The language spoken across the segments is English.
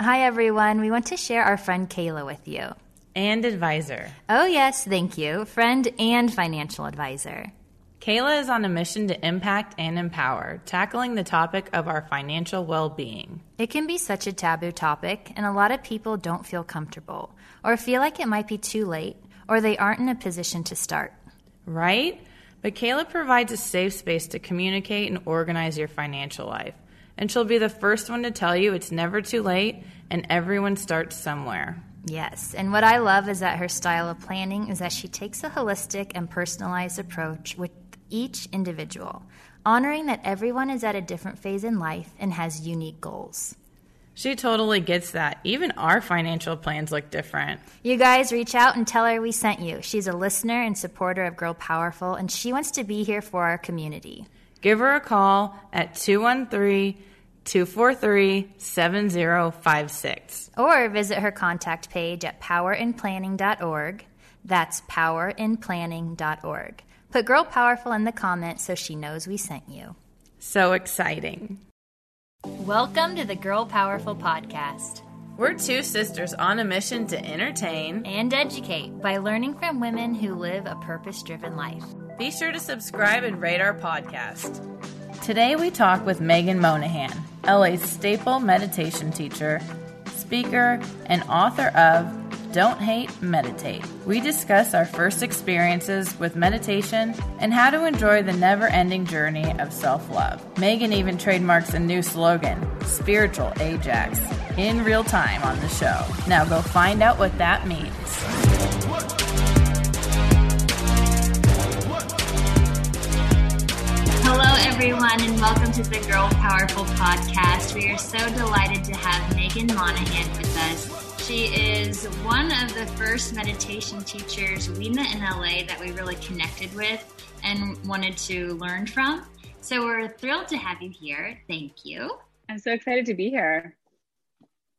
Hi, everyone. We want to share our friend Kayla with you. And advisor. Oh, yes, thank you. Friend and financial advisor. Kayla is on a mission to impact and empower, tackling the topic of our financial well being. It can be such a taboo topic, and a lot of people don't feel comfortable, or feel like it might be too late, or they aren't in a position to start. Right? But Kayla provides a safe space to communicate and organize your financial life and she'll be the first one to tell you it's never too late and everyone starts somewhere. Yes, and what I love is that her style of planning is that she takes a holistic and personalized approach with each individual, honoring that everyone is at a different phase in life and has unique goals. She totally gets that. Even our financial plans look different. You guys reach out and tell her we sent you. She's a listener and supporter of Girl Powerful, and she wants to be here for our community give her a call at 213 243 7056. Or visit her contact page at powerinplanning.org. That's powerinplanning.org. Put Girl Powerful in the comments so she knows we sent you. So exciting. Welcome to the Girl Powerful Podcast. We're two sisters on a mission to entertain and educate by learning from women who live a purpose driven life. Be sure to subscribe and rate our podcast. Today we talk with Megan Monahan, LA's staple meditation teacher, speaker, and author of Don't Hate, Meditate. We discuss our first experiences with meditation and how to enjoy the never ending journey of self love. Megan even trademarks a new slogan, Spiritual Ajax, in real time on the show. Now go find out what that means. Hello, everyone, and welcome to the Girl Powerful podcast. We are so delighted to have Megan Monahan with us. She is one of the first meditation teachers we met in LA that we really connected with and wanted to learn from. So we're thrilled to have you here. Thank you. I'm so excited to be here.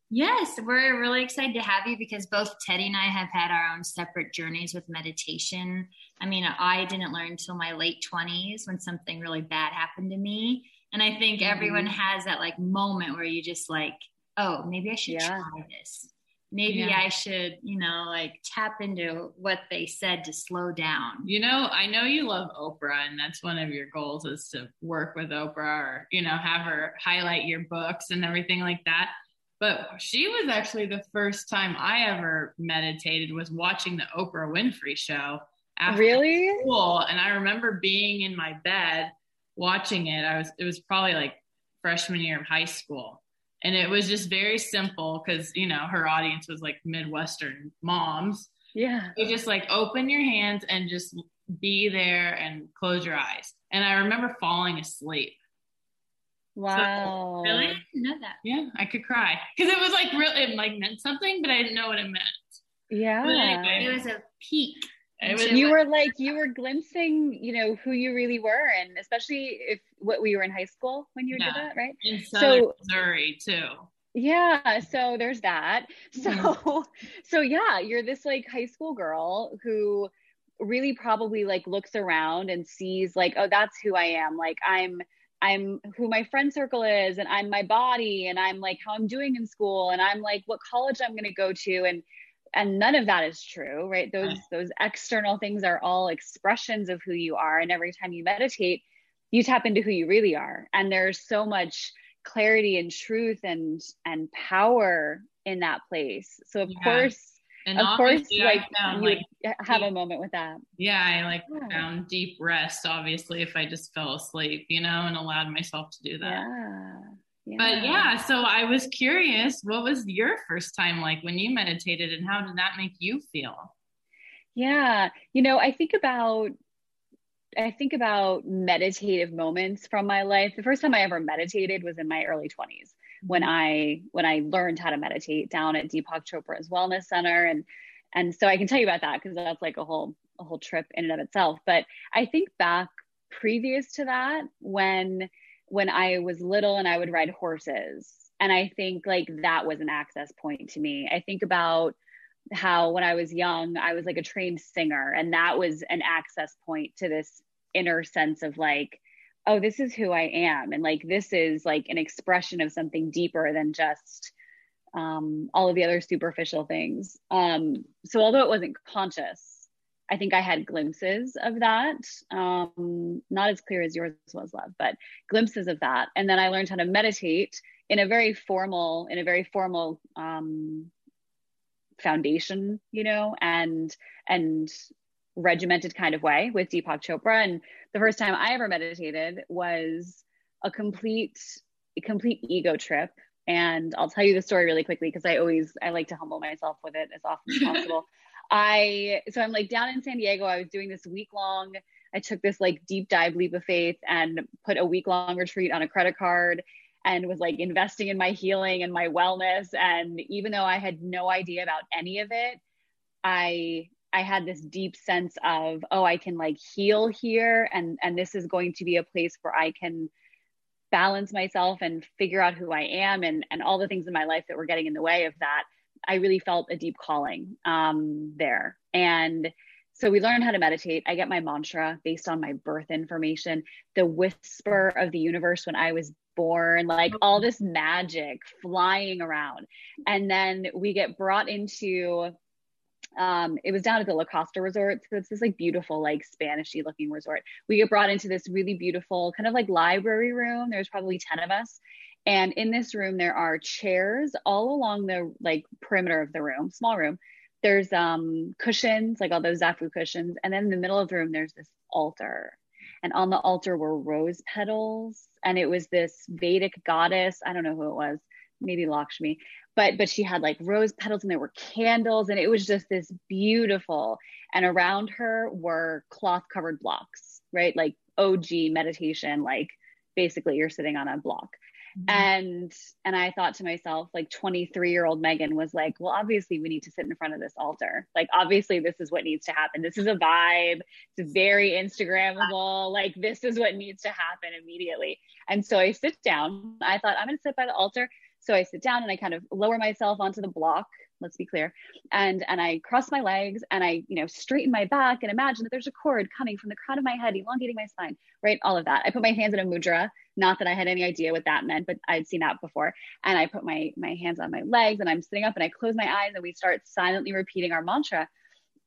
Yes, we're really excited to have you because both Tedi and I have had our own separate journeys with meditation. I mean, I didn't learn until my late 20s when something really bad happened to me. And I think mm-hmm. everyone has that like moment where you just like, oh, maybe I should yeah. try this. Maybe yeah. I should, you know, like tap into what they said to slow down. You know, I know you love Oprah, and that's one of your goals is to work with Oprah or, you know, have her highlight your books and everything like that but she was actually the first time I ever meditated was watching the Oprah Winfrey show. After really? School, and I remember being in my bed watching it. I was it was probably like freshman year of high school, and it was just very simple because you know her audience was like Midwestern moms. Yeah, you just like open your hands and just be there and close your eyes. And I remember falling asleep Wow. So, really? I didn't know that. Yeah, I could cry because it was like really it like meant something, but I didn't know what it meant. Yeah. Anyway, it was a peak. Was, you were like you were glimpsing, you know, who you really were, and especially if what we were in high school when you yeah, did that, right? In so Missouri too. Yeah, so there's that. So mm-hmm. so yeah, you're this like high school girl who really probably like looks around and sees like, oh, that's who I am. Like I'm I'm who my friend circle is and I'm my body and I'm like how I'm doing in school and I'm like what college I'm going to go to and and none of that is true right those right. those external things are all expressions of who you are and every time you meditate you tap into who you really are and there's so much clarity and truth and and power in that place so of yeah. course and of course, like found, you like, have deep, a moment with that. Yeah, I like yeah. found deep rest. Obviously, if I just fell asleep, you know, and allowed myself to do that. Yeah. Yeah. But yeah, so I was curious, what was your first time like when you meditated, and how did that make you feel? Yeah, you know, I think about I think about meditative moments from my life. The first time I ever meditated was in my early 20s when mm-hmm. I when I learned how to meditate down at Deepak Chopra's Wellness Center and and so I can tell you about that because that's like a whole a whole trip in and of itself. But I think back previous to that when when I was little and I would ride horses and I think like that was an access point to me. I think about how when I was young, I was like a trained singer, and that was an access point to this inner sense of like, oh, this is who I am. And like, this is like an expression of something deeper than just um, all of the other superficial things. Um, so, although it wasn't conscious, I think I had glimpses of that. Um, not as clear as yours was, love, but glimpses of that. And then I learned how to meditate in a very formal, in a very formal um, foundation, you know, and and regimented kind of way with Deepak Chopra. And the first time I ever meditated was a complete, a complete ego trip. And I'll tell you the story really quickly because I always I like to humble myself with it as often as possible. I so I'm like down in San Diego. I was doing this week long. I took this like deep dive leap of faith and put a week long retreat on a credit card and was like investing in my healing and my wellness and even though i had no idea about any of it i i had this deep sense of oh i can like heal here and and this is going to be a place where i can balance myself and figure out who i am and and all the things in my life that were getting in the way of that i really felt a deep calling um there and so we learn how to meditate. I get my mantra based on my birth information, the whisper of the universe when I was born, like all this magic flying around. And then we get brought into um, it was down at the La Costa Resort. So it's this like beautiful, like Spanishy looking resort. We get brought into this really beautiful kind of like library room. There's probably 10 of us. And in this room, there are chairs all along the like perimeter of the room, small room. There's um cushions, like all those Zafu cushions. And then in the middle of the room, there's this altar. And on the altar were rose petals. And it was this vedic goddess. I don't know who it was. Maybe lakshmi. But but she had like rose petals and there were candles. And it was just this beautiful. And around her were cloth covered blocks right? Like og meditation like basically you're sitting on a block Mm-hmm. And and I thought to myself, like 23 year old Megan was like, well, obviously we need to sit in front of this altar. Like, obviously this is what needs to happen. This is a vibe. It's very Instagrammable. Like, this is what needs to happen immediately. And so I sit down. I thought I'm gonna sit by the altar. So I sit down and I kind of lower myself onto the block let's be clear. And and i cross my legs and i you know straighten my back and imagine that there's a cord coming from the crown of my head elongating my spine right? All of that. I put my hands in a mudra. Not that i had any idea what that meant but i'd seen that before. And i put my my hands on my legs and i'm sitting up and i close my eyes and we start silently repeating our mantra.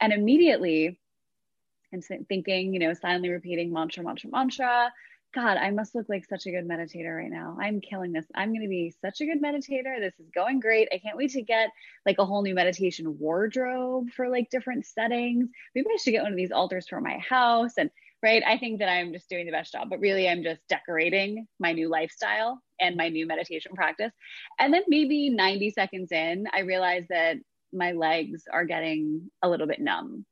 And immediately i'm thinking you know silently repeating mantra mantra mantra God, I must look like such a good meditator right now. I'm killing this. I'm going to be such a good meditator. This is going great. I can't wait to get like a whole new meditation wardrobe for like different settings. Maybe I should get one of these altars for my house. And right, I think that I'm just doing the best job, but really I'm just decorating my new lifestyle and my new meditation practice. And then maybe 90 seconds in, I realize that my legs are getting a little bit numb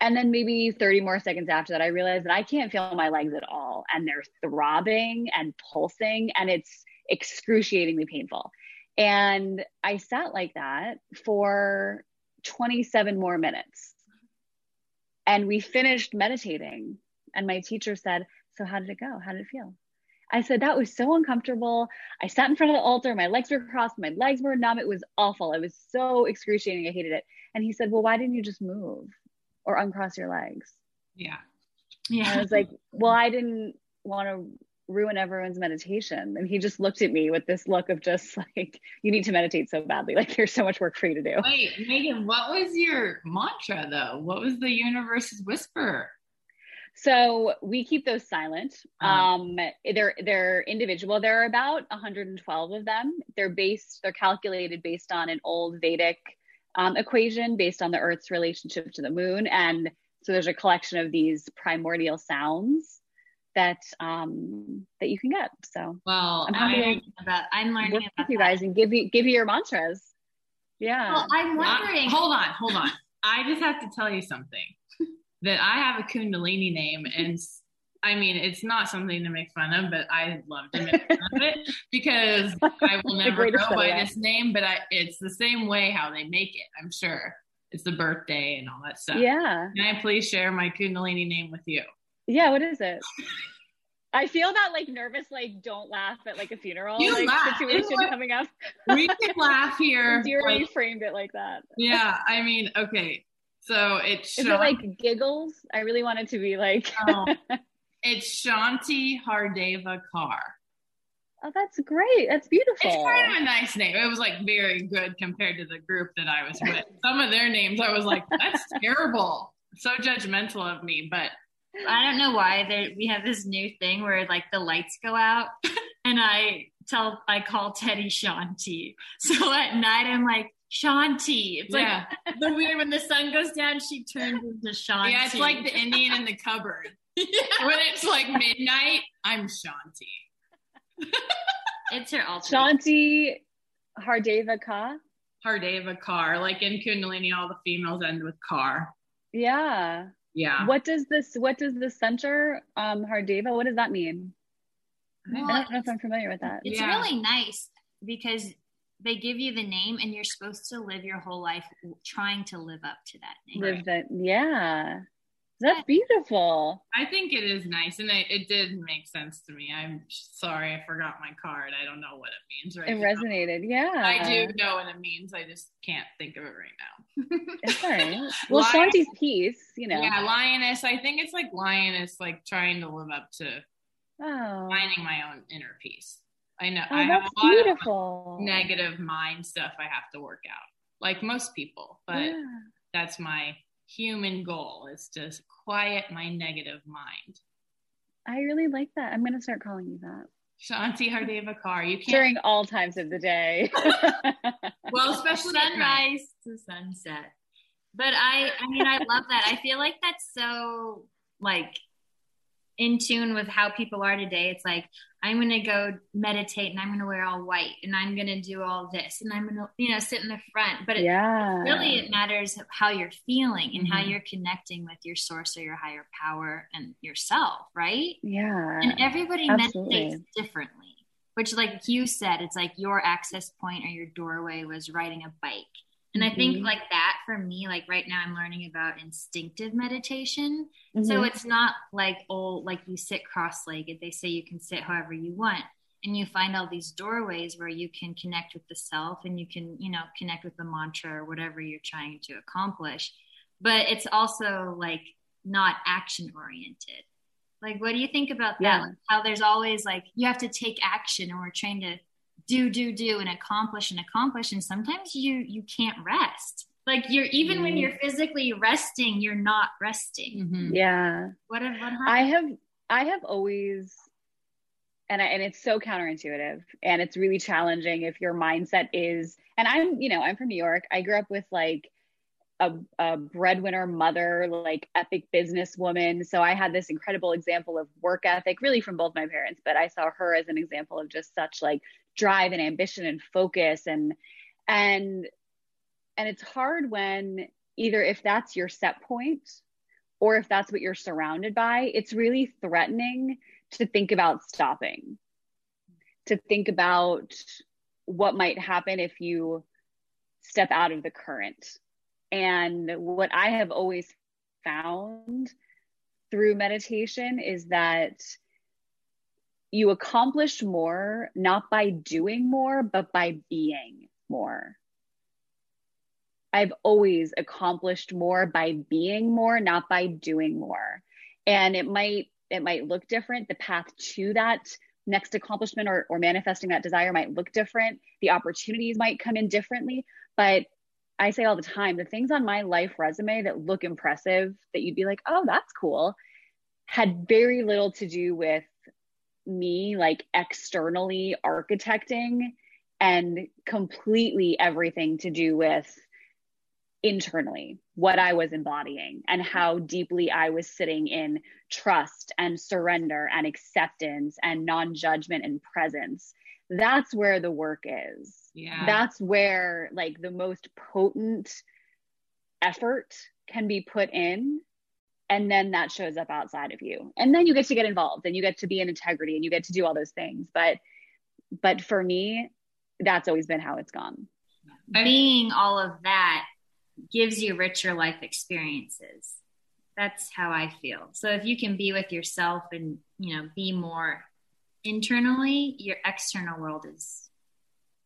and then maybe 30 more seconds after that, I realized that I can't feel my legs at all. And they're throbbing and pulsing, and it's excruciatingly painful. And I sat like that for 27 more minutes. And we finished meditating. And my teacher said, So, how did it go? How did it feel? I said, That was so uncomfortable. I sat in front of the altar. My legs were crossed. My legs were numb. It was awful. It was so excruciating. I hated it. And he said, Well, why didn't you just move? Or uncross your legs. Yeah. Yeah. And I was like, well, I didn't want to ruin everyone's meditation. And he just looked at me with this look of just like, you need to meditate so badly. Like there's so much work for you to do. Wait, Megan, what was your mantra though? What was the universe's whisper? So we keep those silent. Uh-huh. Um, they're they're individual. There are about 112 of them. They're based. They're calculated based on an old Vedic um, equation based on the Earth's relationship to the moon. And so there's a collection of these primordial sounds that um, that you can get. So well, I'm happy I, about, I'm learning work about with you guys and give you give you your mantras. Yeah. Well, I'm wondering. Uh, hold on, hold on. I just have to tell you something that I have a Kundalini name, and I mean, it's not something to make fun of, but I love to make fun of it because I will never go by this name, but I, it's the same way how they make it, I'm sure. It's the birthday and all that stuff. Yeah. Can I please share my Kundalini name with you? Yeah, what is it? I feel that like nervous, like don't laugh at like a funeral you like laugh. situation coming up. We can laugh here. You like, framed it like that. Yeah, I mean, okay. So it's Is it like giggles? I really wanted to be like oh, it's Shanti Hardeva Kar. Oh, that's great. That's beautiful. It's kind of a nice name. It was like very good compared to the group that I was with. Some of their names I was like, that's terrible. So judgmental of me, but I don't know why they, we have this new thing where like the lights go out and I tell I call Tedi Shanti. So at night I'm like Shanti. It's yeah. like the weird when the sun goes down, she turns into Shanti. Yeah, it's like the Indian in the cupboard. Yeah. When it's like midnight, I'm Shanti. it's her ultimate. Shanti Hardeva Ka. Hardeva Kar. Like in Kundalini, all the females end with Kar. Yeah. Yeah. What does this what does the center um Hardeva, what does that mean? Well, I don't know if I'm familiar with that. It's yeah. really nice because they give you the name and you're supposed to live your whole life trying to live up to that name. Live that yeah. That's beautiful. I think it is nice, and it, it, did make sense to me. I'm sorry, I forgot my card. I don't know what it means right It now. resonated, yeah. I do know what it means. I just can't think of it right now. it's all right. Well, Lion- Shanti's peace, you know. Yeah, lioness. I think it's like lioness, like trying to live up to oh. finding my own inner peace. I know. Oh, I have a lot beautiful. of negative mind stuff I have to work out, like most people. But yeah. that's my human goal is to quiet my negative mind. I really like that. I'm going to start calling you that. Shanti Hardeva Kar. You can't during all times of the day. well, especially sunrise to sunset. But I, I mean, I love that. I feel like that's so like in tune with how people are today. It's like, I'm going to go meditate and I'm going to wear all white and I'm going to do all this and I'm going to, you know, sit in the front. But it, yeah. really, it matters how you're feeling and mm-hmm. how you're connecting with your source or your higher power and yourself, right? Yeah. And everybody Absolutely. meditates differently, which, like you said, it's like your access point or your doorway was riding a bike. And mm-hmm. I think like that for me, like right now I'm learning about instinctive meditation. Mm-hmm. So it's not like, oh, like you sit cross legged. They say you can sit however you want. And you find all these doorways where you can connect with the self and you can, you know, connect with the mantra or whatever you're trying to accomplish. But it's also like not action oriented. Like, what do you think about that? Yeah. Like how there's always like, you have to take action and we're trying to do do do and accomplish and accomplish and sometimes you you can't rest. Like you're even mm when you're physically resting you're not resting. Mm-hmm. yeah. What, what happened? i have i have always and I, and it's so counterintuitive and it's really challenging if your mindset is and i'm you know i'm from new york. I grew up with like a, a breadwinner mother like epic businesswoman so i had this incredible example of work ethic really from both my parents but i saw her as an example of just such like drive and ambition and focus. And and and it's hard when either if that's your set point or if that's what you're surrounded by it's really threatening to think about stopping to think about what might happen if you step out of the current. And what i have always found through meditation is that you accomplish more not by doing more, but by being more. I've always accomplished more by being more, not by doing more. And it might it might look different. The path to that next accomplishment or, or manifesting that desire might look different. The opportunities might come in differently. But I say all the time, the things on my life resume that look impressive, that you'd be like, oh, that's cool, had very little to do with me like externally architecting and completely everything to do with internally what I was embodying and how deeply I was sitting in trust and surrender and acceptance and non judgment and presence. That's where the work is. Yeah. That's where like the most potent effort can be put in and then that shows up outside of you. And then you get to get involved and you get to be in integrity and you get to do all those things. But but for me that's always been how it's gone. Being all of that gives you richer life experiences. That's how i feel. So if you can be with yourself and you know be more internally your external world is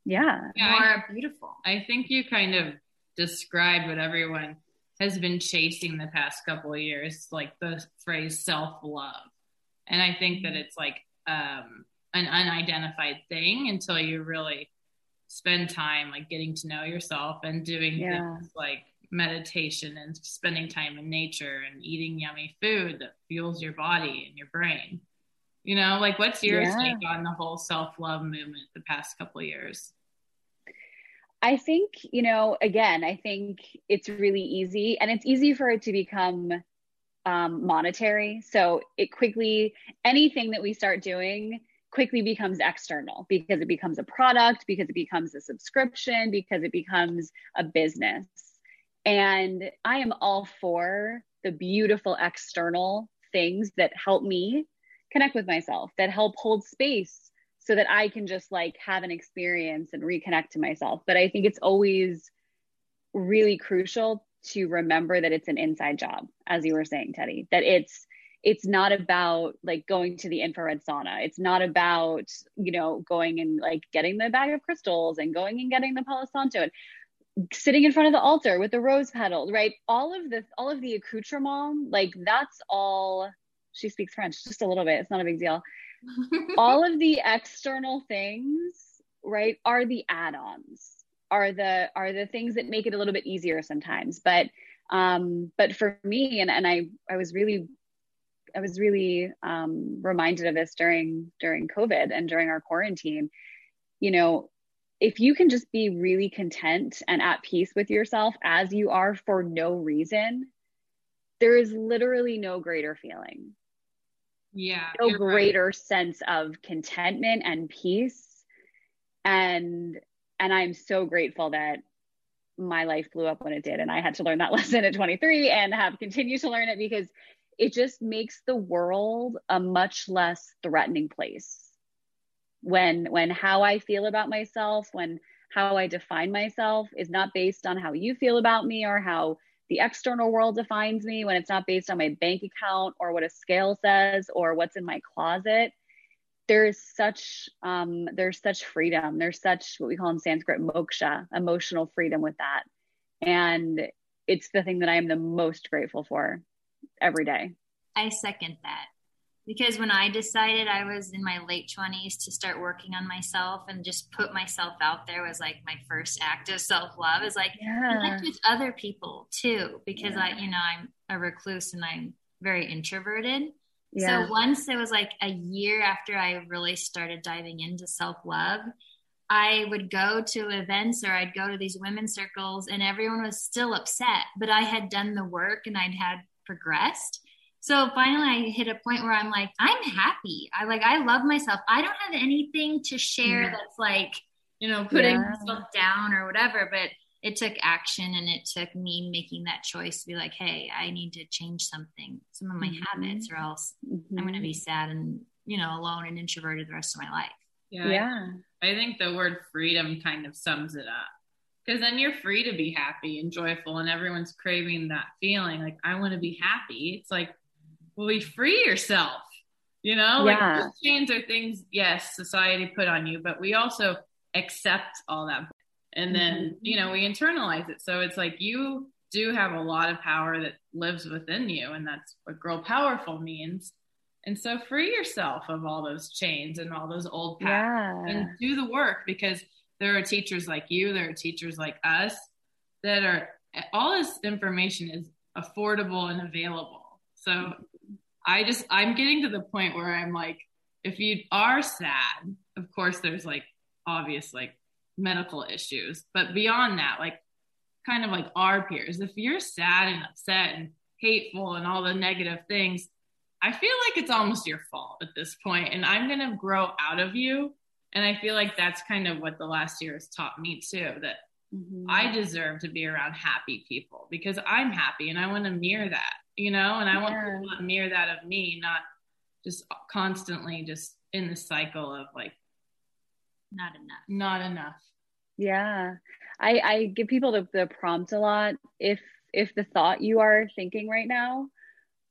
yeah, yeah more I, beautiful. I think you kind of described what everyone has been chasing the past couple of years, like the phrase self love. And I think that it's like um, an unidentified thing until you really spend time like getting to know yourself and doing yeah. things like meditation and spending time in nature and eating yummy food that fuels your body and your brain. You know, like what's your yeah. take on the whole self love movement the past couple of years? I think, you know, again, I think it's really easy and it's easy for it to become um, monetary. So it quickly, anything that we start doing quickly becomes external because it becomes a product, because it becomes a subscription, because it becomes a business. And I am all for the beautiful external things that help me connect with myself, that help hold space so that I can just like have an experience and reconnect to myself. But I think it's always really crucial to remember that it's an inside job, as you were saying, Tedi, that it's it's not about like going to the infrared sauna. It's not about, you know, going and like getting the bag of crystals and going and getting the Palo Santo and sitting in front of the altar with the rose petals, right? All of this, all of the accoutrement, like that's all she speaks French just a little bit. It's not a big deal all of the external things, right, are the add-ons, are the are the things that make it a little bit easier sometimes. But um, but for me, and and I I was really I was really um, reminded of this during during COVID and during our quarantine. You know, if you can just be really content and at peace with yourself as you are for no reason, there is literally no greater feeling yeah no greater right. sense of contentment and peace and and i'm so grateful that my life blew up when it did and i had to learn that lesson at 23 and have continued to learn it because it just makes the world a much less threatening place when when how i feel about myself when how i define myself is not based on how you feel about me or how the external world defines me, when it's not based on my bank account or what a scale says or what's in my closet, there's such um, there's such freedom. There's such what we call in Sanskrit moksha, emotional freedom with that, and it's the thing that I am the most grateful for every day. I second that because when I decided I was in my late 20s to start working on myself and just put myself out there was like my first act of self love is like yeah. with other people too because yeah. I you know I'm a recluse and I'm very introverted. Yeah. So once it was like a year after I really started diving into self love, I would go to events or I'd go to these women's circles and everyone was still upset, but I had done the work and I'd had progressed. So finally I hit a point where I'm like, I'm happy. I like, I love myself. I don't have anything to share yeah. that's like, you know, putting yeah. myself down or whatever, but it took action and it took me making that choice to be like, Hey, I need to change something, some of my mm-hmm. habits or else mm-hmm. I'm going to be sad and, you know, alone and introverted the rest of my life. Yeah. yeah. I, I think the word freedom kind of sums it up because then you're free to be happy and joyful and everyone's craving that feeling like i want to be happy it's like well, we free yourself. You know, yeah. like chains are things, yes, society put on you, but we also accept all that. And then, mm-hmm. you know, we internalize it. So it's like you do have a lot of power that lives within you. And that's what girl powerful means. And so free yourself of all those chains and all those old patterns yeah. and do the work because there are teachers like you, there are teachers like us that are all this information is affordable and available. So I just, I'm getting to the point where I'm like, if you are sad, of course, there's like obvious like medical issues, but beyond that, like kind of like our peers, if you're sad and upset and hateful and all the negative things, I feel like it's almost your fault at this point, and I'm to grow out of you. And I feel like that's kind of what the last year has taught me too that mm-hmm. I deserve to be around happy people because I'm happy and I want to mirror that, you know, and I yeah. want people to mirror that of me, not just constantly just in the cycle of like not enough. Not enough. Yeah. I, I give people the, the prompt a lot. If if the thought you are thinking right now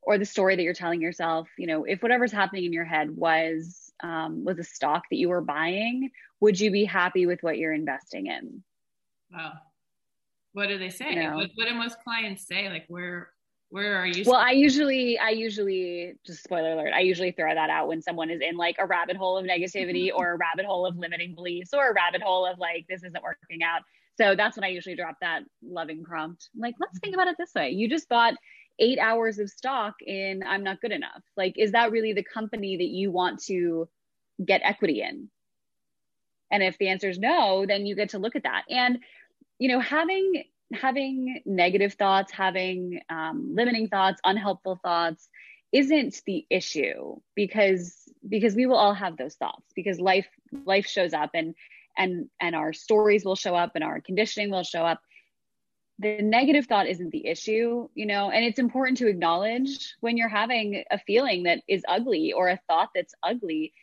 or the story that you're telling yourself, you know, if whatever's happening in your head was um, was a stock that you were buying, would you be happy with what you're investing in? Wow. What do they say? What, what do most clients say? Like where where are you? Well, I usually, I usually, just spoiler alert, I usually throw that out when someone is in like a rabbit hole of negativity or a rabbit hole of limiting beliefs or a rabbit hole of like, this isn't working out. So that's when I usually drop that loving prompt. Like, let's think about it this way. You just bought eight hours of stock in I'm not good enough. Like, is that really the company that you want to get equity in? And if the answer is no, then you get to look at that. And, you know, having having negative thoughts, having um, limiting thoughts, unhelpful thoughts isn't the issue because because we will all have those thoughts because life life shows up and and and our stories will show up and our conditioning will show up. The negative thought isn't the issue you know and it's important to acknowledge when you're having a feeling that is ugly or a thought that's ugly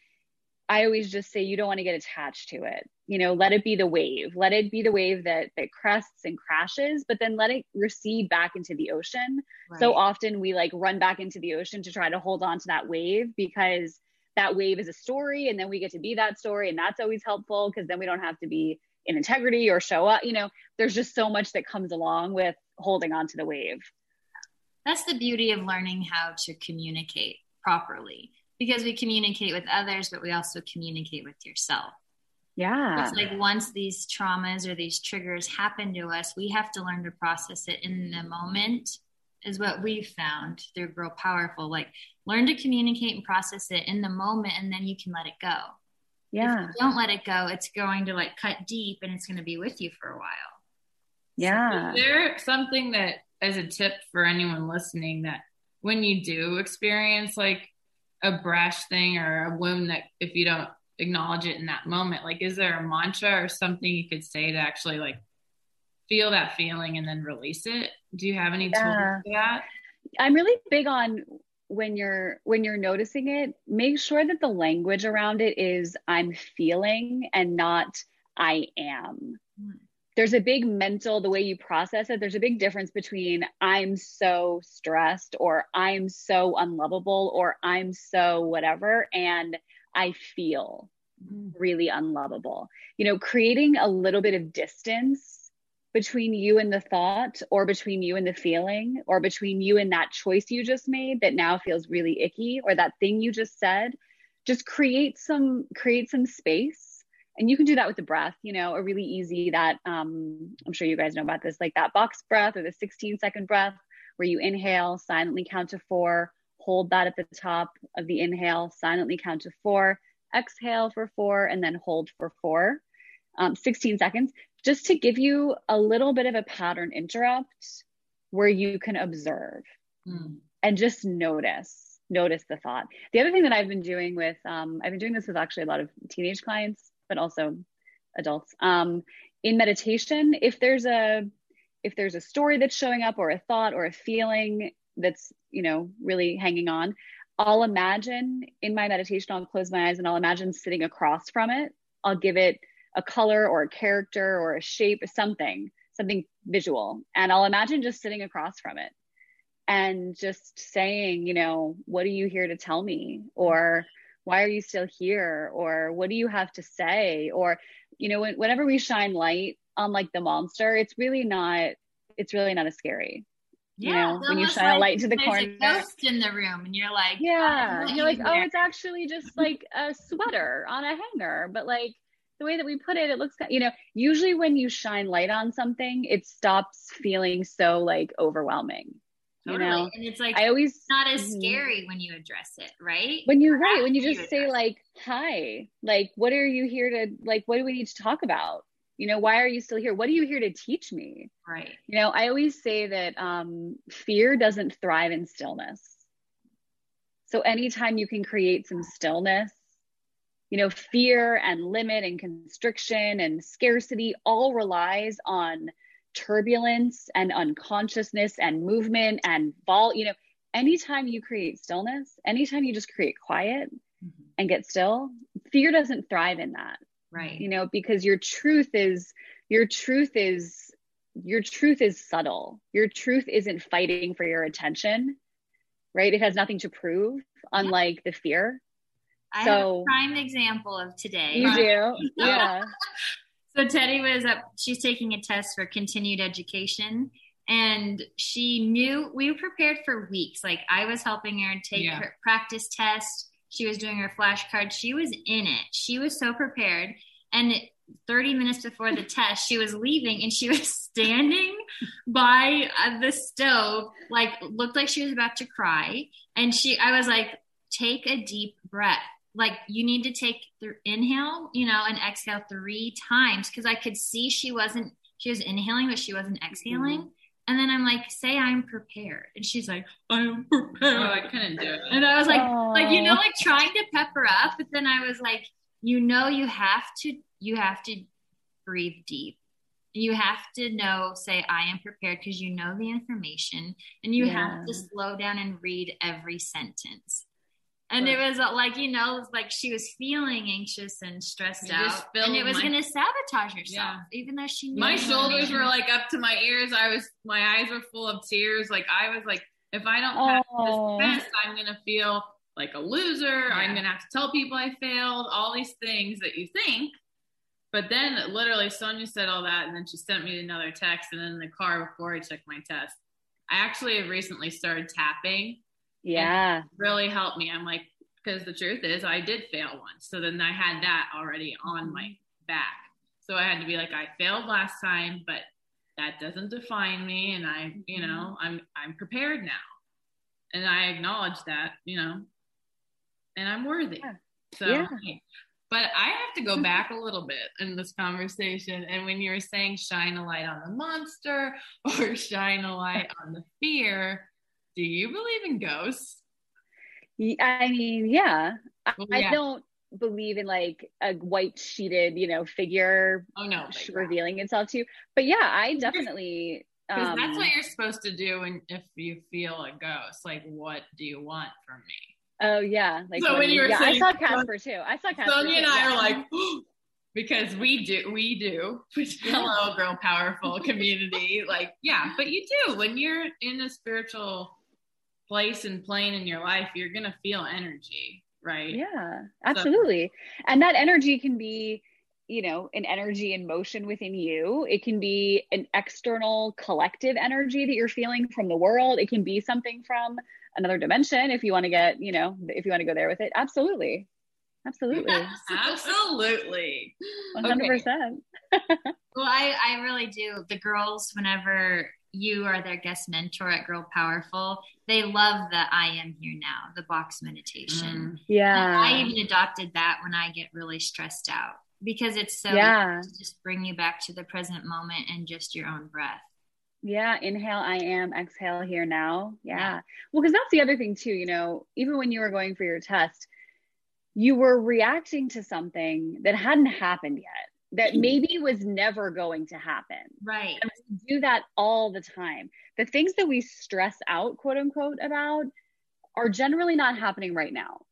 I always just say you don't want to get attached to it. You know, let it be the wave. Let it be the wave that that crests and crashes, but then let it recede back into the ocean. Right. So often we like run back into the ocean to try to hold on to that wave because that wave is a story and then we get to be that story and that's always helpful because then we don't have to be in integrity or show up. You know, there's just so much that comes along with holding on to the wave. That's the beauty of learning how to communicate properly because we communicate with others, but we also communicate with yourself. Yeah. It's like once these traumas or these triggers happen to us, we have to learn to process it in the moment, is what we've found through Girl Powerful. Like learn to communicate and process it in the moment, and then you can let it go. Yeah. If you don't let it go, it's going to like cut deep and it's going to be with you for a while. Yeah. So is there something that, as a tip for anyone listening, that when you do experience like a brash thing or a wound that if you don't acknowledge it in that moment like is there a mantra or something you could say to actually like feel that feeling and then release it? Do you have any yeah. tools for that? I'm really big on when you're when you're noticing it make sure that the language around it is i'm feeling and not i am there's a big mental the way you process it there's a big difference between i'm so stressed or i'm so unlovable or i'm so whatever and i feel mm-hmm. really unlovable. You know creating a little bit of distance between you and the thought or between you and the feeling or between you and that choice you just made that now feels really icky or that thing you just said just create some create some space and you can do that with the breath you know a really easy that um, i'm sure you guys know about this like that box breath or the 16 second breath where you inhale silently count to four hold that at the top of the inhale silently count to four exhale for four and then hold for four um, 16 seconds just to give you a little bit of a pattern interrupt where you can observe mm. and just notice notice the thought the other thing that i've been doing with um, i've been doing this with actually a lot of teenage clients but also adults. Um, in meditation, if there's a if there's a story that's showing up or a thought or a feeling that's you know really hanging on, I'll imagine in my meditation, I'll close my eyes and I'll imagine sitting across from it. I'll give it a color or a character or a shape, something, something visual. And I'll imagine just sitting across from it and just saying, you know, what are you here to tell me? Or why are you still here? Or what do you have to say? Or you know when, whenever we shine light on like the monster it's really not it's really not as scary. Yeah, you know, when you shine like, a light to the corner. a ghost in the room, and you're like, yeah, oh, you're like, oh, it's actually just like a sweater on a hanger, but like the way that we put it, it looks, you know, usually when you shine light on something, it stops feeling so like overwhelming. Totally. You know, and it's like I always not as mm-hmm. scary when you address it, right? When you're right, when you just you say like, "Hi," like, "What are you here to like? What do we need to talk about?" You know, why are you still here? What are you here to teach me? Right. You know, I always say that um, fear doesn't thrive in stillness. So anytime you can create some stillness you know, fear and limit and constriction and scarcity all relies on turbulence and unconsciousness and movement and vol, you know, anytime you create stillness, anytime you just create quiet mm-hmm. and get still, fear doesn't thrive in that. Right. You know, because your truth is, your truth is, your truth is subtle. Your truth isn't fighting for your attention, right? It has nothing to prove, unlike yeah. the fear. I so, have a prime example of today. You do, yeah. So Tedi was up. She's taking a test for continued education, and she knew we were prepared for weeks. Like I was helping her take yeah. her practice test. She was doing her flashcards. She was in it. She was so prepared. And 30 minutes before the test, she was leaving and she was standing by uh, the stove, like looked like she was about to cry. And she, I was like, take a deep breath like you need to take the inhale, you know, and exhale three times because I could see she wasn't she was inhaling but she wasn't exhaling. Mm-hmm. And then I'm like, say I'm prepared. And she's like, I'm prepared. Oh, I couldn't do it. And I was like, Aww. like, you know, like trying to pep her up. But then I was like, you know, you have to, you have to breathe deep. You have to know, say, I am prepared because you know the information and you yeah. have to slow down and read every sentence. And it was uh, like, you know, like she was feeling anxious and stressed you out. And it was my, going to sabotage herself, yeah. even though she knew My shoulders were like up to my ears. I was, my eyes were full of tears. Like, I was like, if I don't pass oh. this test, I'm going to feel like a loser. Yeah. I'm going to have to tell people I failed, all these things that you think. But then literally Sonya said all that. And then she sent me another text. And then in the car before I took my test, I actually have recently started tapping yeah. Really helped me. I'm like, because the truth is, I did fail once. So then I had that already on my back. So I had to be like, I failed last time, but that doesn't define me. And I, you know, mm-hmm. I'm, I'm prepared now. And I acknowledge that, you know, and I'm worthy. Yeah. So, yeah. but I have to go back a little bit in this conversation. And when you were saying shine a light on the monster or shine a light on the fear, do you believe in ghosts? I mean, yeah. Well, yeah. I don't believe in like a white sheeted, you know, figure oh, no, revealing itself to you. But yeah, I definitely because um, that's what you're supposed to do and if you feel a ghost. Like, what do you want from me? Oh yeah, like so when you were yeah, saying, I saw Casper too. I saw Casper. Sonya and I yeah. are like, because we do, we do. Hello, girl, powerful community. Like, yeah, but you do when you're in a spiritual place and plane in your life, you're going to feel energy, right? Yeah, absolutely. So. And that energy can be, you know, an energy in motion within you. It can be an external collective energy that you're feeling from the world. It can be something from another dimension if you want to get, you know, if you want to go there with it. Absolutely. Absolutely. Absolutely. 100%. Okay. well, I, I really do. The girls, whenever you are their guest mentor at Girl Powerful. They love the I am here now, the box meditation. Mm, yeah. And I even adopted that when I get really stressed out because it's so yeah. just bring you back to the present moment and just your own breath. Yeah, inhale, I am, exhale here now. Yeah. yeah. Well, because that's the other thing too, you know, even when you were going for your test, you were reacting to something that hadn't happened yet that mm-hmm. maybe was never going to happen. Right. Do that all the time. The things that we stress out, quote unquote, about are generally not happening right now.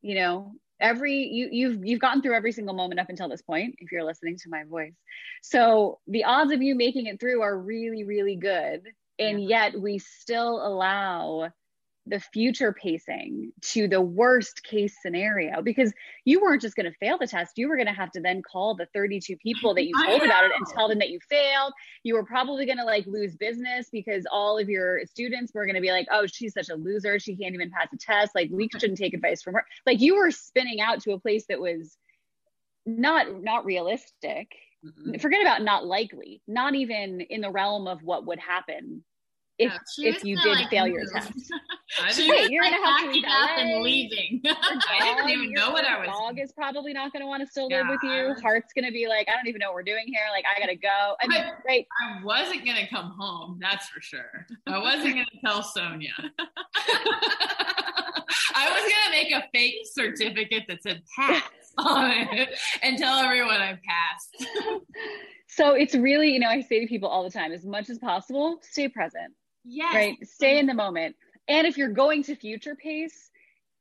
You know, every you you've you've gotten through every single moment up until this point if you're listening to my voice. So the odds of you making it through are really really good. And yeah. yet we still allow the future pacing to the worst case scenario because you weren't just going to fail the test. You were going to have to then call the 32 people that you told about it and tell them that you failed. You were probably going to like lose business because all of your students were going to be like oh she's such a loser. She can't even pass a test. Like we shouldn't take advice from her. Like you were spinning out to a place that was not not realistic. Mm-hmm. forget about not likely not even in the realm of what would happen if yeah, if you did like fail your test. Wait, you're like gonna have to leave up and leaving. I didn't even know what I was. Dog is probably not gonna want to still live with you. Heart's gonna be like, I don't even know what we're doing here. Like, I gotta go. I mean, right? I wasn't gonna come home. That's for sure. I wasn't gonna tell Sonya. I was gonna make a fake certificate that said pass on it and tell everyone I passed. so it's really, you know, I say to people all the time, as much as possible, stay present. Yes. Right. Stay in the moment. And if you're going to future pace,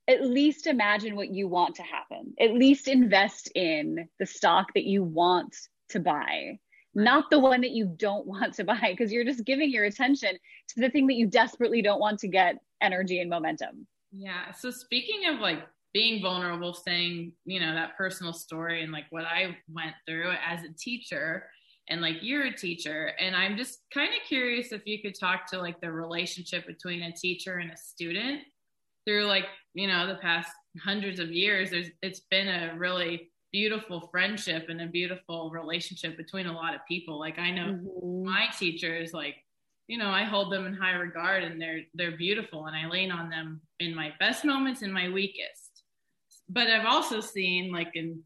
at least imagine what you want to happen. At least invest in the stock that you want to buy, not the one that you don't want to buy, because you're just giving your attention to the thing that you desperately don't want to get energy and momentum. Yeah. So speaking of like being vulnerable, saying, you know, that personal story and like what I went through as a teacher, and like you're a teacher and i'm just kind of curious if you could talk to like the relationship between a teacher and a student through like you know the past hundreds of years. There's it's been a really beautiful friendship and a beautiful relationship between a lot of people. Like i know mm-hmm. my teachers like you know i hold them in high regard and they're they're beautiful and i lean on them in my best moments and my weakest. But i've also seen like in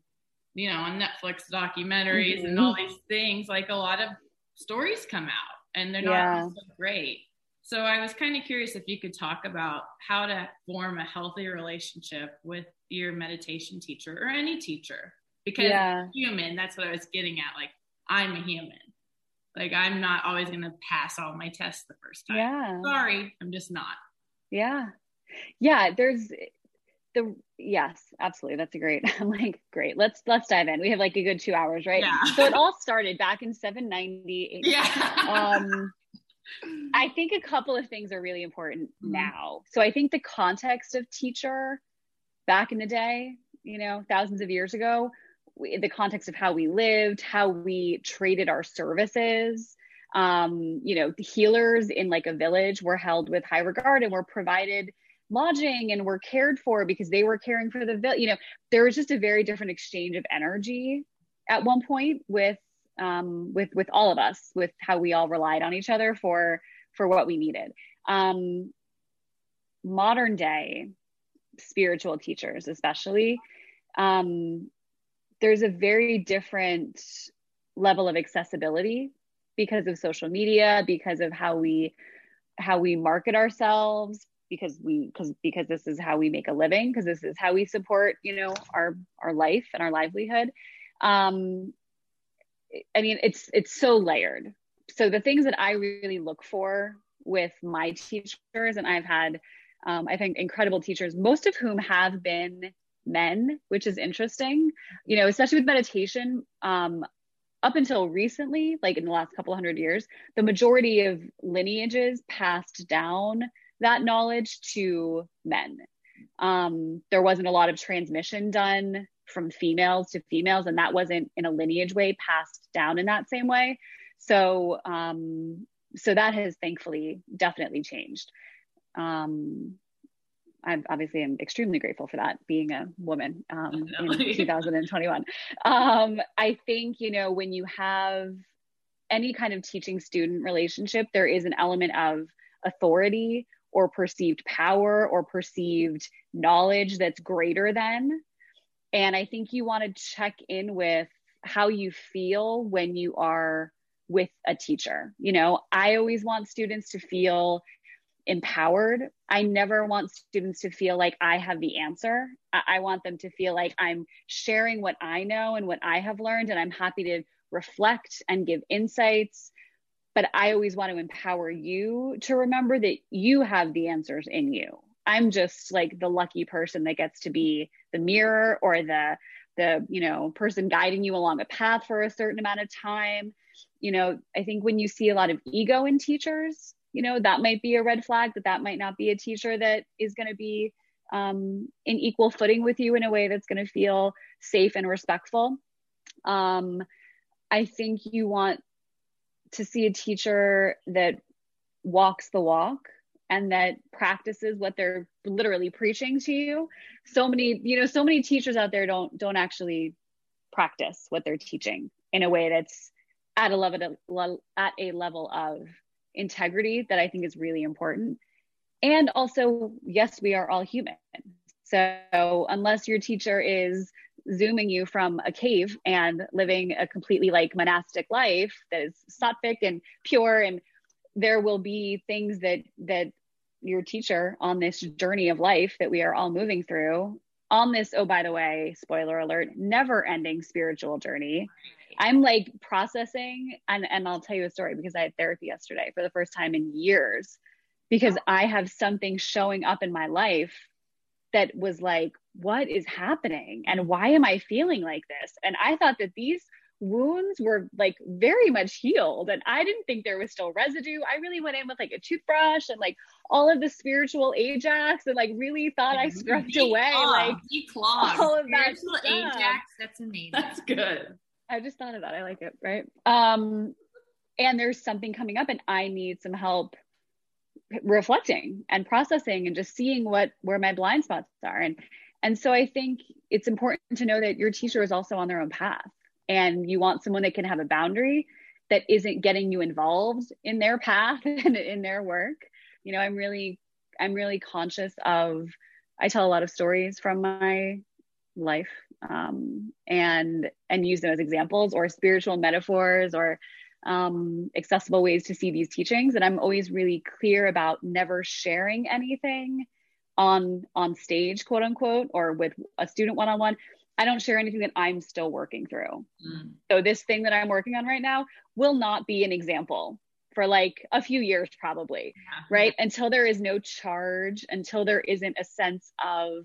you know on netflix documentaries mm-hmm. and all these things like a lot of stories come out and they're not yeah. so great so I was kind of curious if you could talk about how to form a healthy relationship with your meditation teacher or any teacher because yeah. human, that's what I was getting at. Like I'm a human. Like I'm not always going to pass all my tests the first time. Yeah. Sorry, I'm just not. Yeah. Yeah, there's the yes, absolutely. That's a great. I'm like, great. Let's let's dive in. We have like a good 2 hours, right? Yeah. So it all started back in 790. Yeah. Um I think a couple of things are really important mm-hmm. now. So I think the context of teacher back in the day, you know, thousands of years ago, the context of how we lived, how we traded our services, um, you know, healers in like a village were held with high regard and were provided lodging and were cared for because they were caring for the. You know, there was just a very different exchange of energy at one point with um, with with all of us, with how we all relied on each other for for what we needed. Um, modern day spiritual teachers, especially, um, there's a very different level of accessibility because of social media, because of how we how we market ourselves, because we because because this is how we make a living, because this is how we support you know our our life and our livelihood. Um, I mean, it's it's so layered. So the things that I really look for with my teachers, and I've had, um, I think, incredible teachers, most of whom have been men, which is interesting. You know, especially with meditation. Um, up until recently, like in the last couple hundred years, the majority of lineages passed down that knowledge to men. Um, there wasn't a lot of transmission done from females to females, and that wasn't in a lineage way passed down in that same way. So, um, so that has thankfully definitely changed. Um, I obviously am extremely grateful for that being a woman um, in 2021. Um, I think, you know, when you have any kind of teaching student relationship, there is an element of authority or perceived power or perceived knowledge that's greater than and I think you want to check in with how you feel when you are with a teacher. You know, I always want students to feel empowered. I never want students to feel like I have the answer. I, want them to feel like I'm sharing what I know and what I have learned, and I'm happy to reflect and give insights. But I always want to empower you to remember that you have the answers in you. I'm just like the lucky person that gets to be the mirror or the the you know person guiding you along a path for a certain amount of time. You know, I think when you see a lot of ego in teachers, you know, that might be a red flag that that might not be a teacher that is going to be um, in equal footing with you in a way that's going to feel safe and respectful. Um, I think you want to see a teacher that walks the walk and that practices what they're literally preaching to you. So many you know so many teachers out there don't don't actually practice what they're teaching in a way that's at a level at a level of integrity that i think is really important. And also yes we are all human. So unless your teacher is zooming you from a cave and living a completely like monastic life that is sattvic and pure and there will be things that that your teacher on this journey of life that we are all moving through on this, oh, by the way, spoiler alert, never ending spiritual journey. I'm like processing, and, and I'll tell you a story because I had therapy yesterday for the first time in years because oh. I have something showing up in my life that was like, what is happening? And why am I feeling like this? And I thought that these wounds were like very much healed. And i didn't think there was still residue. I really went in with like a toothbrush and like all of the spiritual ajax and like really thought i scrubbed away like declawed. all of that spiritual ajax that's amazing. That's good. I just thought of that. I like it right? Um and there's something coming up and i need some help reflecting and processing and just seeing what where my blind spots are. And and so i think it's important to know that your teacher is also on their own path and you want someone that can have a boundary that isn't getting you involved in their path and in their work. You know i'm really i'm really conscious of i tell a lot of stories from my life um, and and use them as examples or spiritual metaphors or um, accessible ways to see these teachings and i'm always really clear about never sharing anything on on stage quote unquote or with a student one-on-one I don't share anything that I'm still working through. Mm. So this thing that I'm working on right now will not be an example for like a few years probably, yeah. right? Until there is no charge, until there isn't a sense of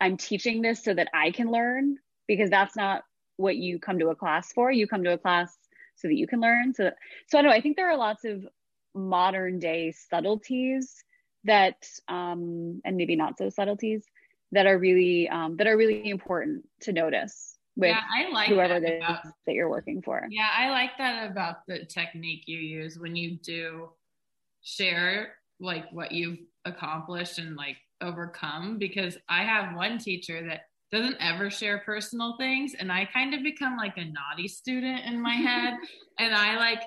I'm teaching this so that I can learn because that's not what you come to a class for. You come to a class so that you can learn. So so I know I think there are lots of modern day subtleties that um and maybe not so subtleties that are really um, that are really important to notice with yeah, I like whoever that, about, that you're working for. Yeah, I like that about the technique you use when you do share like what you've accomplished and like overcome because I have one teacher that doesn't ever share personal things and I kind of become like a naughty student in my head and I like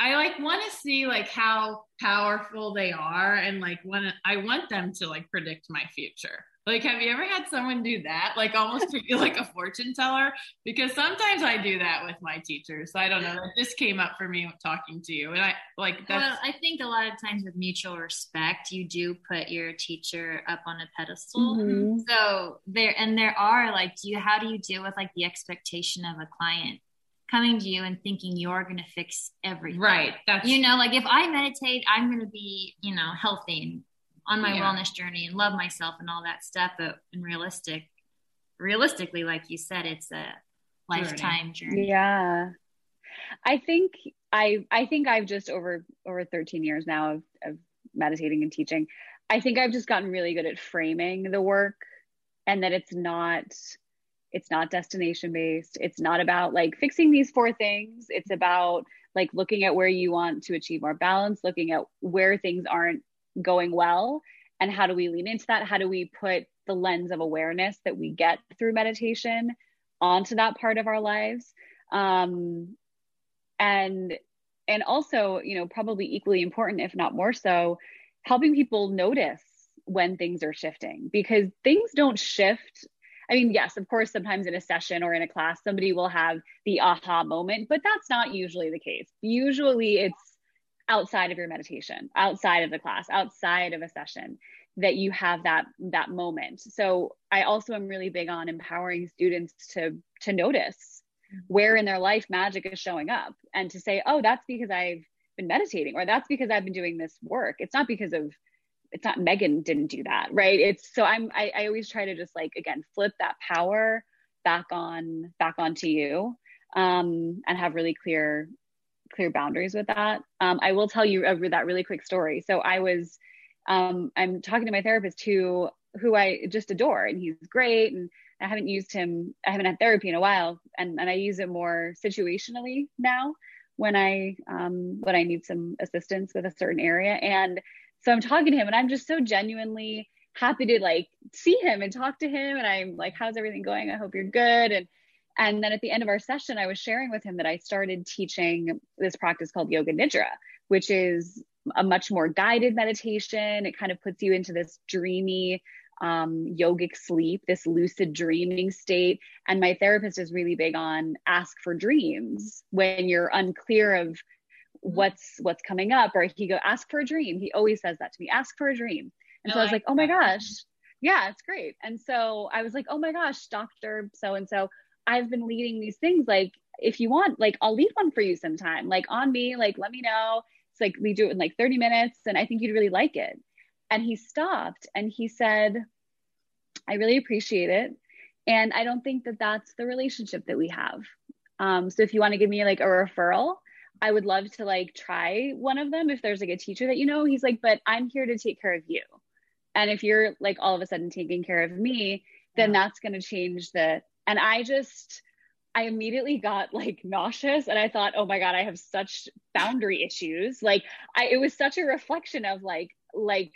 I like want to see like how powerful they are and like when I want them to like predict my future. Like, have you ever had someone do that? Like, almost treat you like a fortune teller? Because sometimes I do that with my teachers. I don't know. That just came up for me talking to you, and I like. That's... Well, I think a lot of times with mutual respect, you do put your teacher up on a pedestal. Mm-hmm. So there, and there are like, do you? How do you deal with like the expectation of a client? coming to you and thinking you're going to fix everything. Right. That's you know, like if I meditate, I'm going to be, you know, healthy and on my yeah. wellness journey and love myself and all that stuff. But in realistic, realistically, like you said, it's a lifetime journey. journey. Yeah. I think I I think I've just over over 13 years now of, of meditating and teaching. I think I've just gotten really good at framing the work and that it's not it's not destination based it's not about like fixing these four things it's about like looking at where you want to achieve more balance looking at where things aren't going well? And how do we lean into that? How do we put the lens of awareness that we get through meditation onto that part of our lives? Um, and and also you know probably equally important if not more so helping people notice when things are shifting because things don't shift. I mean, yes, of course, sometimes in a session or in a class, somebody will have the aha moment, but that's not usually the case. Usually it's outside of your meditation, outside of the class, outside of a session that you have that that moment. So I also am really big on empowering students to to notice where in their life magic is showing up and to say, "Oh, that's because I've been meditating or that's because I've been doing this work." It's not because of it's not Megan didn't do that, right? It's so I'm I, I always try to just like again flip that power back on back onto you um, and have really clear clear boundaries with that. Um, I will tell you over that really quick story. So I was um, I'm talking to my therapist who who I just adore and he's great and I haven't used him I haven't had therapy in a while and and I use it more situationally now when I um, when I need some assistance with a certain area and so I'm talking to him and I'm just so genuinely happy to like see him and talk to him. And I'm like, how's everything going? I hope you're good. And and then at the end of our session, I was sharing with him that I started teaching this practice called Yoga Nidra, which is a much more guided meditation. It kind of puts you into this dreamy, um, yogic sleep, this lucid dreaming state. And my therapist is really big on ask for dreams when you're unclear of what's what's coming up or he go ask for a dream he always says that to me ask for a dream and I so i was like oh my gosh yeah, it's great. And so I was like, oh my gosh, Dr. So and so, I've been leading these things. Like, if you want, like, I'll lead one for you sometime. Like, on me, like, let me know. It's like we do it in like 30 minutes, and I think you'd really like it. And he stopped and he said, I really appreciate it. And I don't think that that's the relationship that we have. Um, so if you want to give me like a referral, I would love to like try one of them if there's like a teacher that you know. He's like, but I'm here to take care of you. And if you're like all of a sudden taking care of me, then yeah. that's going to change the. And I just, I immediately got like nauseous and I thought, oh my God, I have such boundary issues. Like, I, it was such a reflection of like, like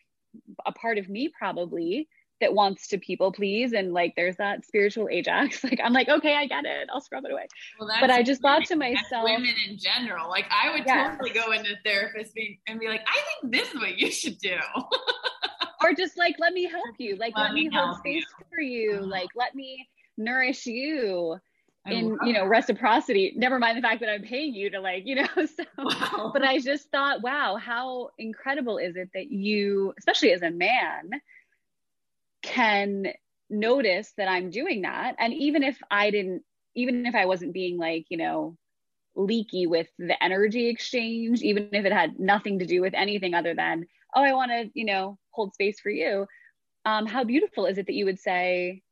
a part of me probably that wants to people please and like there's that spiritual ajax like i'm like okay i get it i'll scrub it away well, but i just women, thought to myself women in general like i would yes. totally go into therapist and be like i think this is what you should do or just like let me help you like let, let me, hold space you. for you uh-huh. like let me nourish you in you know reciprocity. Never mind the fact that i'm paying you to like you know so wow. but i just thought wow how incredible is it that you especially as a man can notice that i'm doing that? And even if i didn't even if i wasn't being like you know leaky with the energy exchange even if it had nothing to do with anything other than oh i want to you know hold space for you um, how beautiful is it that you would say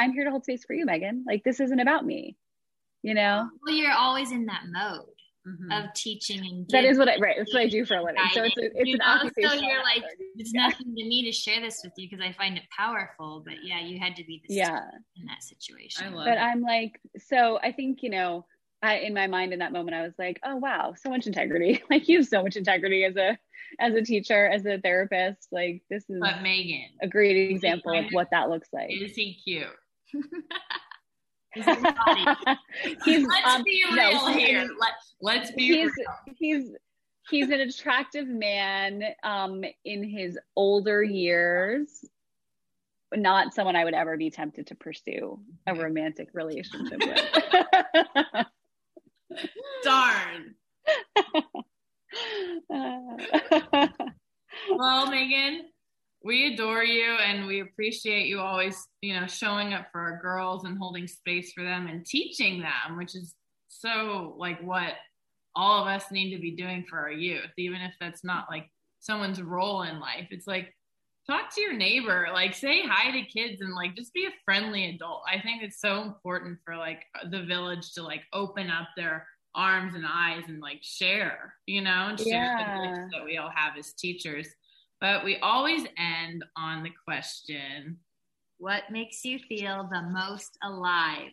I'm here to hold space for you, Megan. Like this isn't about me, you know? Well, you're always in that mode. Mm-hmm. Of teaching and that is what I right. That's what I do for a living. So it's a, it's an know, So you're like, it's yeah. nothing to me to share this with you because I find it powerful. But yeah, you had to be the yeah in that situation. I love but I'm like, so I think you know, I in my mind in that moment I was like, oh wow, so much integrity. like you have so much integrity as a as a teacher, as a therapist. Like this is but Megan, a great example of what that looks like. Is he cute? he's let's um, be real no, here. Let, let's be he's, real. He's he's an attractive man um, in his older years. Not someone I would ever be tempted to pursue a romantic relationship with. Darn. well, Megan, we adore you and we appreciate you always, you know, showing up for our girls and holding space for them and teaching them, which is so like what all of us need to be doing for our youth, even if that's not like someone's role in life. It's like talk to your neighbor, like say hi to kids and like just be a friendly adult. I think it's so important for like the village to like open up their arms and eyes and like share, you know, and share yeah. the gifts that we all have as teachers. But we always end on the question What makes you feel the most alive?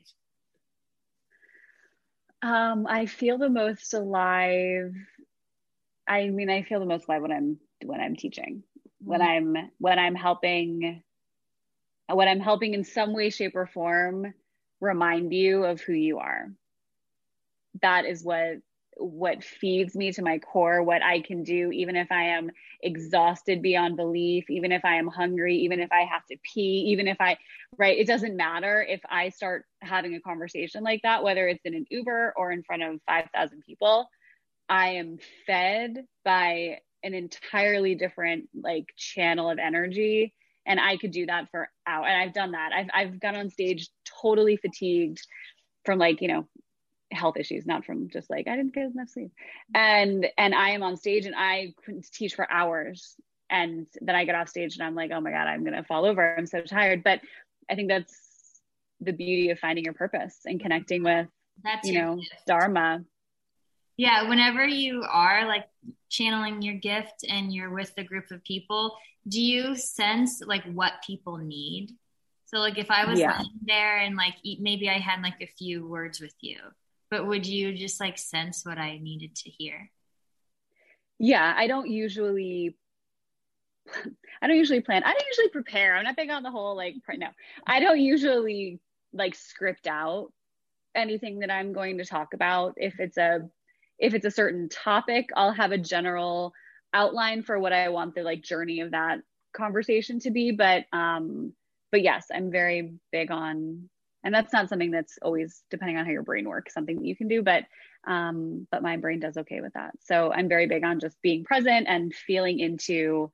Um, I feel the most alive. I mean, I feel the most alive when I'm when I'm teaching, mm-hmm. when I'm when I'm helping, when I'm helping in some way, shape, or form remind you of who you are that is what what feeds me to my core what i can do even if i am exhausted beyond belief even if i am hungry even if i have to pee even if i right? It doesn't matter if i start having a conversation like that whether it's in an uber or in front of 5000 people. I am fed by an entirely different like channel of energy and i could do that for hours and i've done that. I've, I've gone on stage totally fatigued from like you know health issues not from just like i didn't get enough sleep. And and i am on stage and i couldn't teach for hours. And then i get off stage and i'm like oh my god i'm gonna fall over. I'm so tired. But i think that's the beauty of finding your purpose and connecting with that's you know gift. dharma. Yeah whenever you are like channeling your gift and you're with a group of people do you sense like what people need? So like if i was yeah. there and like maybe i had like a few words with you but would you just like sense what I needed to hear? Yeah, I don't usually I don't usually plan. I don't usually prepare. I'm not big on the whole like no. I don't usually like script out anything that I'm going to talk about. If it's a if it's a certain topic, I'll have a general outline for what I want the like journey of that conversation to be. But um but yes, I'm very big on and that's not something that's always depending on how your brain works something that you can do but um but my brain does okay with that so i'm very big on just being present and feeling into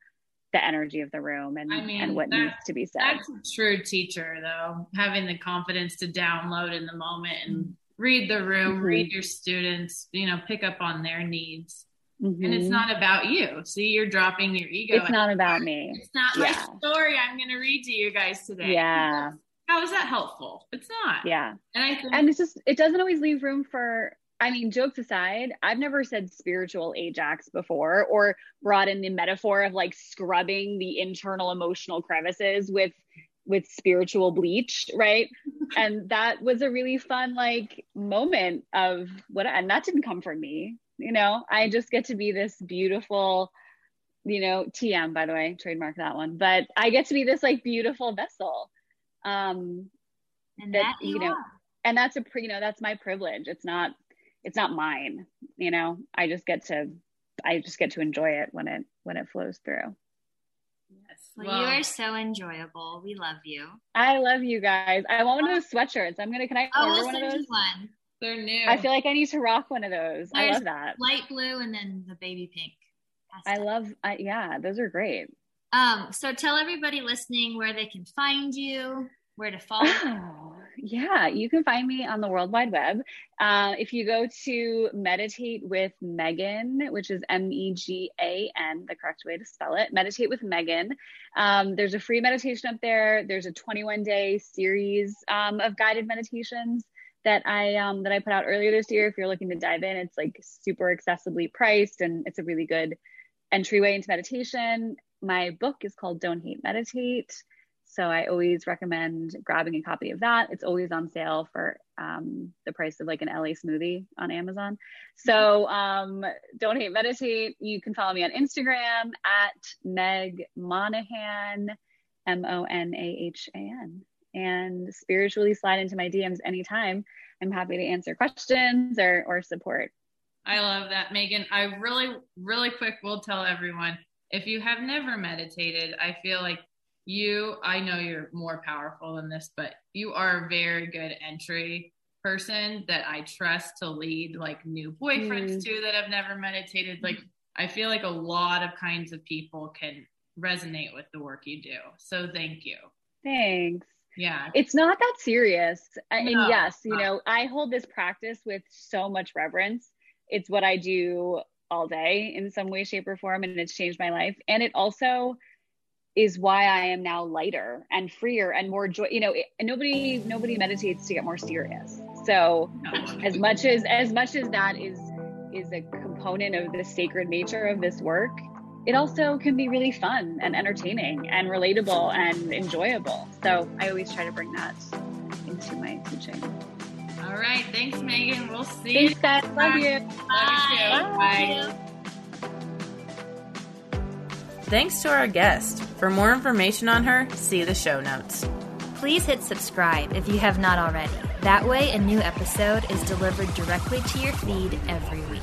the energy of the room and, I mean, and what that, needs to be said. That's a true teacher, though, having the confidence to download in the moment and read the room, mm-hmm. read your students, you know, pick up on their needs. Mm-hmm. And it's mm-hmm. not about you. See, you're dropping your ego. It's not about me. It's not yeah. my story I'm going to read to you guys today. Yeah. How is that helpful? It's not. Yeah. And I think- and it's just it doesn't always leave room for I mean, jokes aside, I've never said spiritual Ajax before or brought in the metaphor of like scrubbing the internal emotional crevices with with spiritual bleach, right? and that was a really fun like moment of what and that didn't come from me. You know, I just get to be this beautiful you know, TM by the way, trademark that one. But I get to be this like beautiful vessel. Um and that, that you, you know, are. and that's a you know, that's my privilege. It's not it's not mine you know? I just get to i just get to enjoy it when it when it flows through. Yes. Well, well, you are so enjoyable. We love you. I love you guys. I want one of those sweatshirts. I'm gonna can i oh, order we'll one of those? one. They're new. I feel like i need to rock one of those. There's i love that. light blue and then the baby pink i love I, yeah those are great um so tell everybody listening where they can find you where to follow oh, yeah you can find me on the world wide web. Uh, if you go to meditate with megan which is m-e-g-a-n the correct way to spell it meditate with megan um, there's a free meditation up there. There's a 21 day series um, of guided meditations that i um, that i put out earlier this year. If you're looking to dive in it's like super accessibly priced and it's a really good entryway into meditation my book is called don't hate meditate so I always recommend grabbing a copy of that. It's always on sale for um, the price of like an LA smoothie on Amazon. So um, don't hate meditate. You can follow me on Instagram at Meg Monahan, M O N A H A N, and spiritually slide into my DMs anytime. I'm happy to answer questions or or support. I love that, Megan. I really, really quick will tell everyone if you have never meditated, I feel like you i know you're more powerful than this but you are a very good entry person that i trust to lead like new boyfriends mm. too that have never meditated. Like i feel like a lot of kinds of people can resonate with the work you do. So thank you. Thanks. Yeah. It's not that serious. No, and yes you know i hold this practice with so much reverence. It's what i do all day in some way shape or form and it's changed my life and it also is why I am now lighter and freer and more joy. You know, it, nobody nobody meditates to get more serious. So as much as as much as that is is a component of the sacred nature of this work, it also can be really fun and entertaining and relatable and enjoyable. So I always try to bring that into my teaching. All right. Thanks, Megan. We'll see Thanks, you. Guys. Love you. Bye. Bye. Bye. Thanks to our guest. For more information on her, see the show notes. Please hit subscribe if you have not already. That way, a new episode is delivered directly to your feed every week.